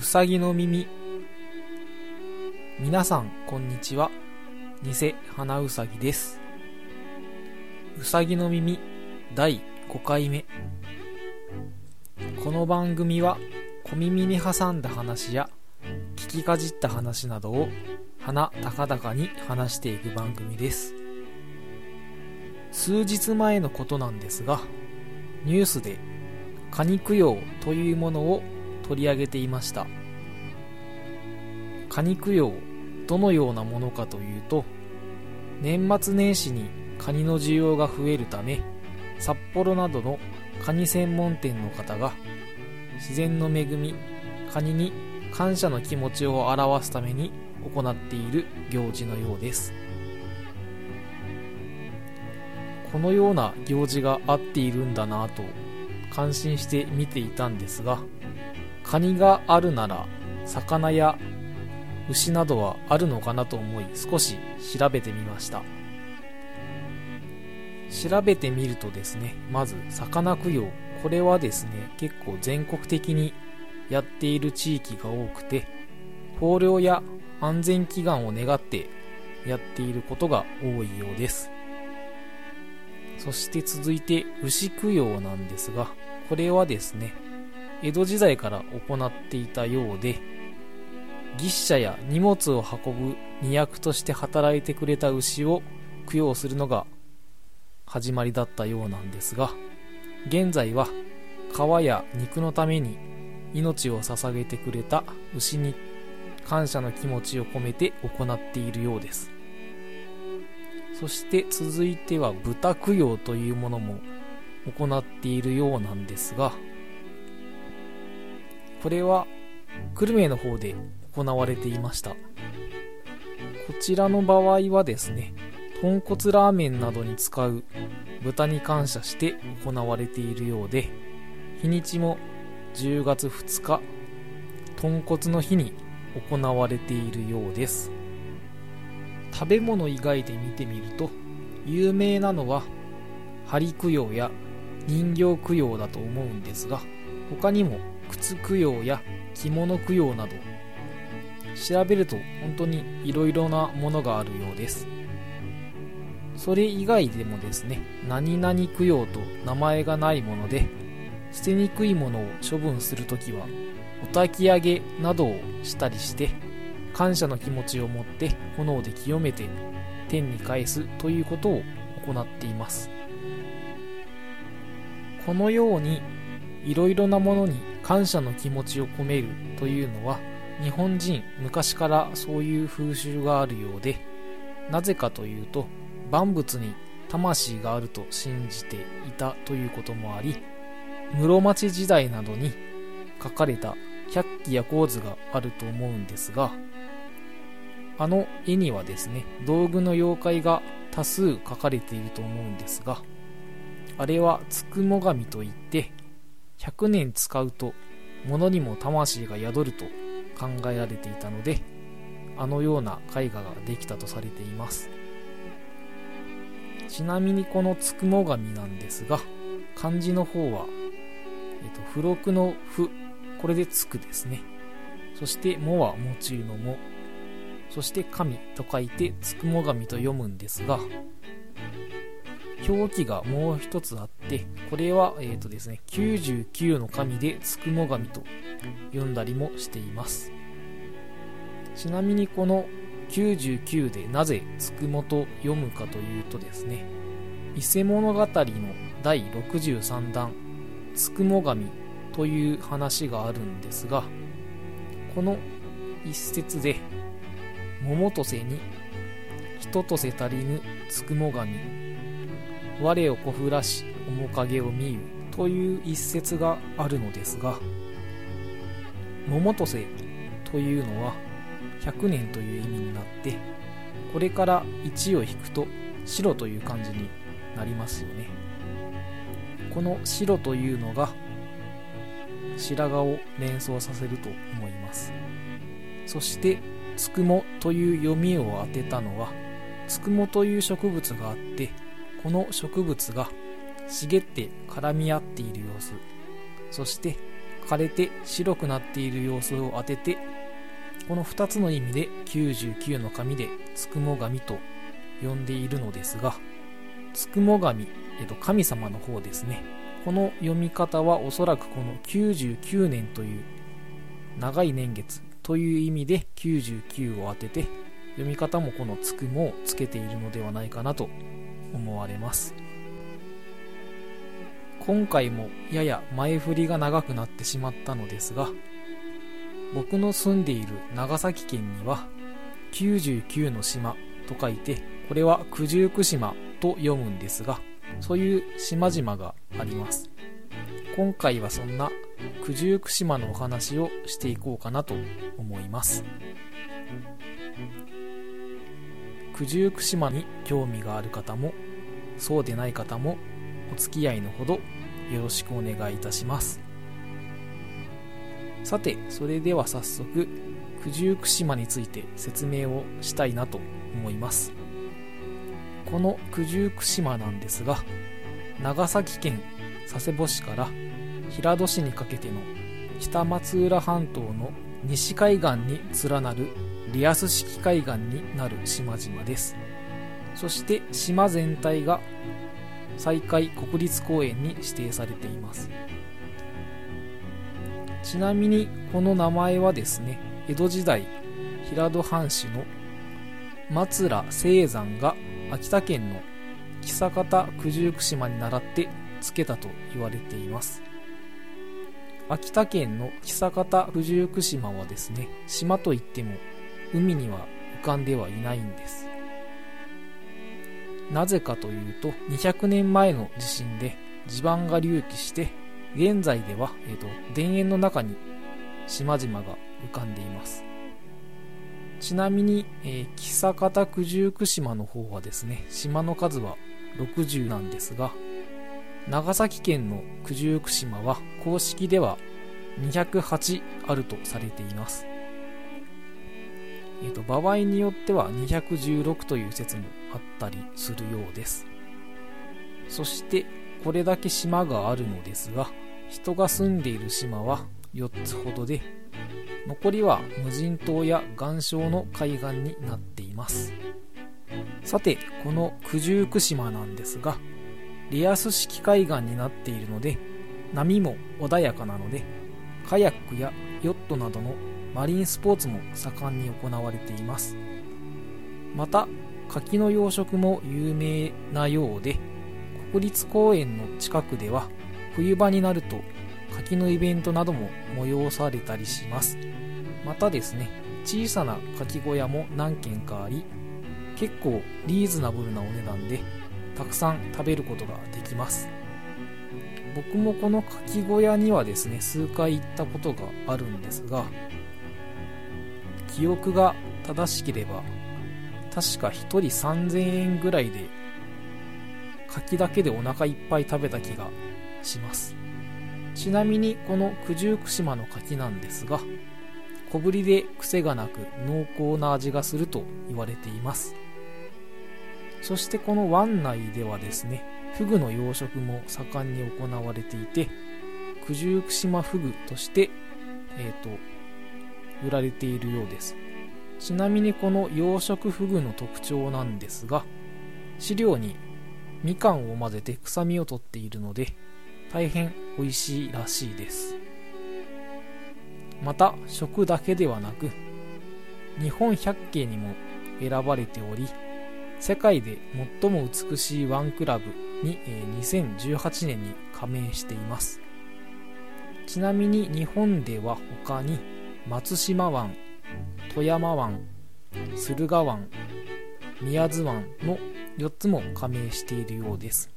うさぎの耳。皆さんこんにちは。偽花うさぎです。うさぎの耳第5回目この番組は小耳に挟んだ話や聞きかじった話などを鼻高々に話していく番組です。数日前のことなんですがニュースでカニ供養というものを取り上げていました。カニ供養どのようなものかというと年末年始にカニの需要が増えるため札幌などのカニ専門店の方が自然の恵みカニに感謝の気持ちを表すために行っている行事のようです。このような行事があっているんだなぁと感心して見ていたんですがカニがあるなら魚や牛などはあるのかなと思い少し調べてみました。調べてみるとですねまず魚供養。これはですね結構全国的にやっている地域が多くて豊漁や安全祈願を願ってやっていることが多いようです。そして続いて牛供養なんですがこれはですね江戸時代から行っていたようで、牛車や荷物を運ぶ荷役として働いてくれた牛を供養するのが始まりだったようなんですが、現在は皮や肉のために命を捧げてくれた牛に感謝の気持ちを込めて行っているようです。そして続いては豚供養というものも行っているようなんですが、これは久留米の方で行われていました。こちらの場合はですね豚骨ラーメンなどに使う豚に感謝して行われているようで日にちも10月2日豚骨の日に行われているようです。食べ物以外で見てみると有名なのは針供養や人形供養だと思うんですが他にも靴供養や着物供養など。調べると本当に色々なものがあるようです。それ以外でもですね何々供養と名前がないもので捨てにくいものを処分するときはお焚き上げなどをしたりして感謝の気持ちを持って炎で清めて天に返すということを行っています。このようにいろいろなものに感謝の気持ちを込めるというのは日本人昔からそういう風習があるようでなぜかというと万物に魂があると信じていたということもあり室町時代などに書かれた百鬼夜行図があると思うんですがあの絵にはですね道具の妖怪が多数書かれていると思うんですがあれはつくも神といって100年使うと物にも魂が宿ると考えられていたのであのような絵画ができたとされています。ちなみにこのつくも神なんですが漢字の方は、えっと、付録の符これでつくですね。そしてもはもちゅうのもそして神と書いてつくも神と読むんですが表記がもう一つあって、これは、えっ、ー、とですね、99の神でつくも神と読んだりもしています。ちなみにこの99でなぜつくもと読むかというとですね、伊勢物語の第63弾、つくも神という話があるんですが、この一節で、桃とせに、人とせ足りぬつくも神我をこふらし面影を見ゆという一節があるのですが桃とせというのは100年という意味になってこれから1を引くと白という漢字になりますよね。この白というのが白髪を連想させると思います。そしてつくもという読みを当てたのはつくもという植物があってこの植物が茂って絡み合っている様子。そして枯れて白くなっている様子を当ててこの2つの意味で99の神でつくも神と呼んでいるのですがつくも神、えっと、神様の方ですね。この読み方はおそらくこの99年という長い年月という意味で99を当てて読み方もこのつくもをつけているのではないかなと思われます。今回もやや前振りが長くなってしまったのですが僕の住んでいる長崎県には99の島と書いてこれは九十九島と読むんですがそういう島々があります。今回はそんな九十九島のお話をしていこうかなと思います。九十九島に興味がある方もそうでない方もお付き合いのほどよろしくお願いいたします。さてそれでは早速九十九島について説明をしたいなと思います。この九十九島なんですが長崎県佐世保市から平戸市にかけての北松浦半島の西海岸に連なるリアス式海岸になる島々です。そして島全体が西海国立公園に指定されています。ちなみにこの名前はですね江戸時代平戸藩士の松浦青山が秋田県の久方九十九島に倣って付けたと言われています。秋田県の久方九十九島はですね島といっても海には浮かんではいないんです。なぜかというと200年前の地震で地盤が隆起して現在では、えーと、田園の中に島々が浮かんでいます。ちなみに、えー、久方九十九島の方はですね島の数は60なんですが長崎県の九十九島は公式では208あるとされています。えーと、場合によっては216という説もあったりするようです。そしてこれだけ島があるのですが人が住んでいる島は4つほどで残りは無人島や岩礁の海岸になっています。さてこの九十九島なんですがリアス式海岸になっているので波も穏やかなのでカヤックやヨットなどのマリンスポーツも盛んに行われています。また牡蠣の養殖も有名なようで国立公園の近くでは冬場になると牡蠣のイベントなども催されたりします。またですね小さな牡蠣小屋も何軒かあり結構リーズナブルなお値段でたくさん食べることができます。僕もこの牡蠣小屋にはですね数回行ったことがあるんですが記憶が正しければ確か1人3000円ぐらいで柿だけでお腹いっぱい食べた気がします。ちなみにこの九十九島の柿なんですが小ぶりで癖がなく濃厚な味がすると言われています。そしてこの湾内ではですねフグの養殖も盛んに行われていて九十九島フグとしてえっ、ー、と売られているようです。ちなみにこの養殖フグの特徴なんですが飼料にみかんを混ぜて臭みを取っているので大変美味しいらしいです。また食だけではなく日本百景にも選ばれており世界で最も美しいワンクラブに2018年に加盟しています。ちなみに日本では他に松島湾富山湾駿河湾宮津湾の4つも加盟しているようです。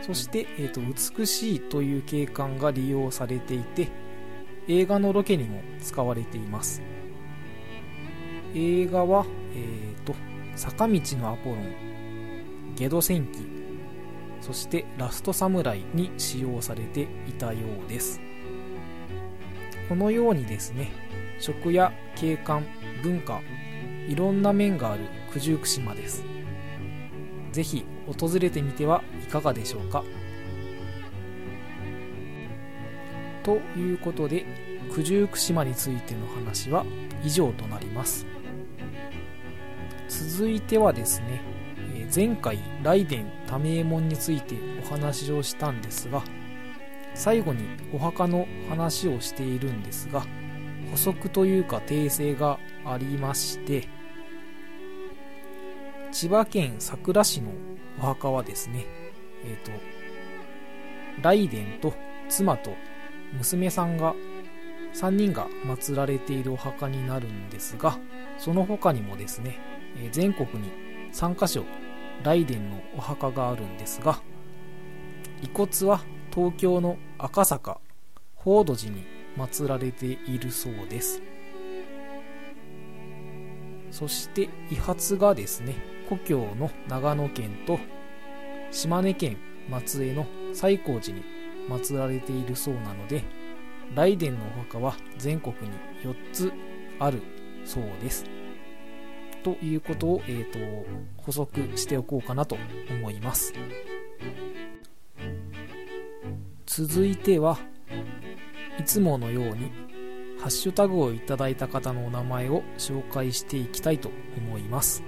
そして、えーと、美しいという景観が利用されていて映画のロケにも使われています。映画は、えーと、坂道のアポロンゲド戦記そしてラストサムライに使用されていたようです。このようにですね食や景観文化いろんな面がある九十九島です。ぜひ訪れてみてはいかがでしょうか。ということで九十九島についての話は以上となります。続いてはですね前回雷電多名門についてお話をしたんですが最後にお墓の話をしているんですが補足というか訂正がありまして千葉県佐倉市のお墓はですねえっ、ー、と雷電と妻と娘さんが3人が祀られているお墓になるんですがその他にもですね全国に3カ所雷電のお墓があるんですが遺骨は東京の赤坂法土寺に祀られているそうです。そして遺髪がですね故郷の長野県と島根県松江の西光寺に祀られているそうなので雷電のお墓は全国に4つあるそうです。ということを、えーと補足しておこうかなと思います。続いてはいつものようにハッシュタグをいただいた方のお名前を紹介していきたいと思います。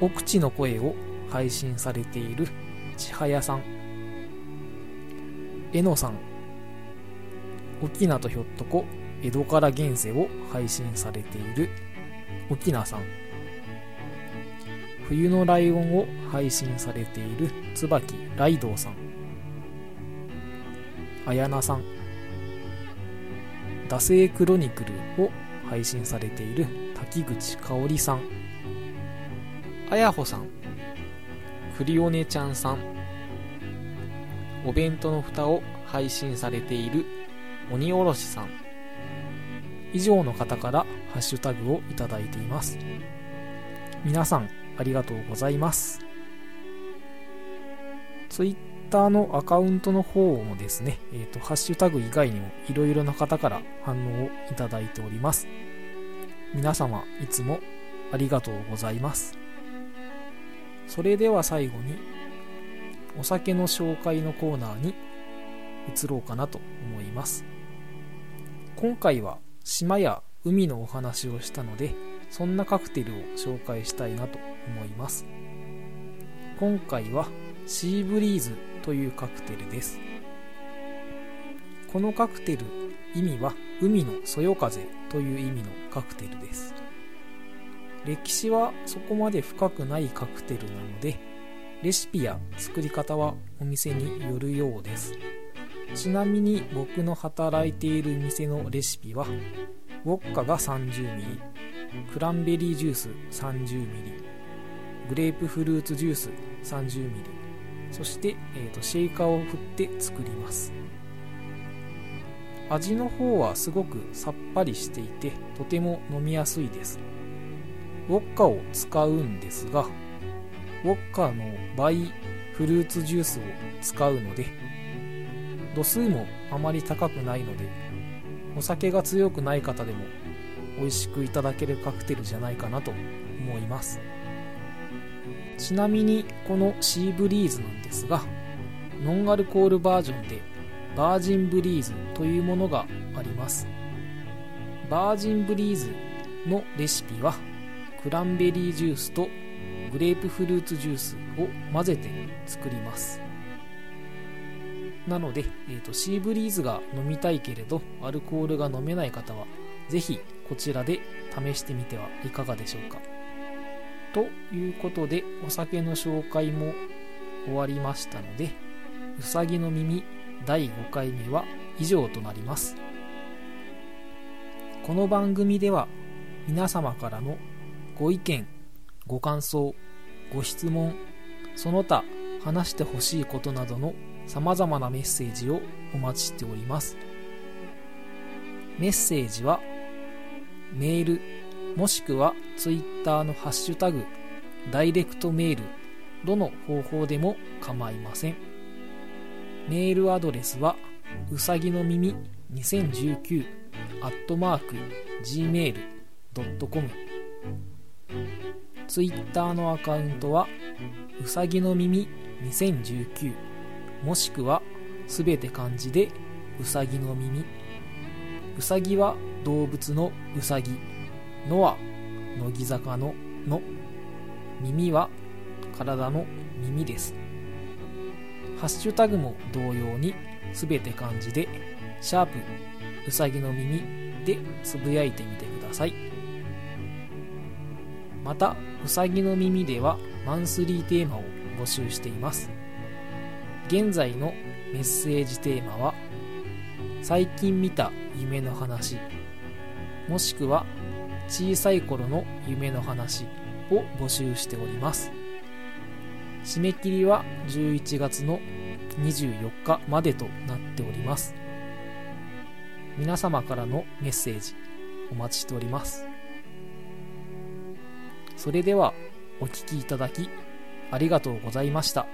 奥地の声を配信されているちはやさん。えのさん。沖縄とひょっとこ江戸から現世を配信されている沖縄さん。冬のライオンを配信されている椿ライドウさん。あやなさん。惰性クロニクルを配信されている滝口香織さん。あやほさん。クリオネちゃんさん。お弁当の蓋を配信されている鬼おろしさん。以上の方からハッシュタグをいただいています。皆さんありがとうございます。ツイッターのアカウントの方もですね、えっ、ー、と、ハッシュタグ以外にもいろいろな方から反応をいただいております。皆様、いつもありがとうございます。それでは最後に、お酒の紹介のコーナーに移ろうかなと思います。今回は島や海のお話をしたので、そんなカクテルを紹介したいなと思います。今回はシーブリーズというカクテルです。このカクテル意味は海のそよ風という意味のカクテルです。歴史はそこまで深くないカクテルなのでレシピや作り方はお店によるようです。ちなみに僕の働いている店のレシピはウォッカが 30ml クランベリージュース 30ml グレープフルーツジュース 30ml そして、えーと、シェイカーを振って作ります。味の方はすごくさっぱりしていてとても飲みやすいです。ウォッカを使うんですがウォッカの倍フルーツジュースを使うので度数もあまり高くないのでお酒が強くない方でも美味しくいただけるカクテルじゃないかなと思います。ちなみにこのシーブリーズなんですがノンアルコールバージョンでバージンブリーズというものがあります。バージンブリーズのレシピはクランベリージュースとグレープフルーツジュースを混ぜて作ります。なので、えーと、シーブリーズが飲みたいけれどアルコールが飲めない方はぜひこちらで試してみてはいかがでしょうか。ということで、お酒の紹介も終わりましたので、うさぎの耳第5回目は以上となります。この番組では皆様からのご意見、ご感想、ご質問、その他話してほしいことなどの様々なメッセージをお待ちしております。メッセージはメールもしくは Twitter のハッシュタグ、ダイレクトメール、どの方法でも構いません。メールアドレスは、うさぎの耳2019アットマーク gmail.com ツイッターのアカウントは、うさぎの耳2019もしくはすべて漢字でうさぎの耳。うさぎは動物のうさぎ。のは乃木坂のの耳は体の耳です。ハッシュタグも同様にすべて漢字でシャープうさぎの耳でつぶやいてみてください。またうさぎの耳ではマンスリーテーマを募集しています。現在のメッセージテーマは最近見た夢の話もしくは小さい頃の夢の話を募集しております。締め切りは11月の24日までとなっております。皆様からのメッセージお待ちしております。それではお聴きいただきありがとうございました。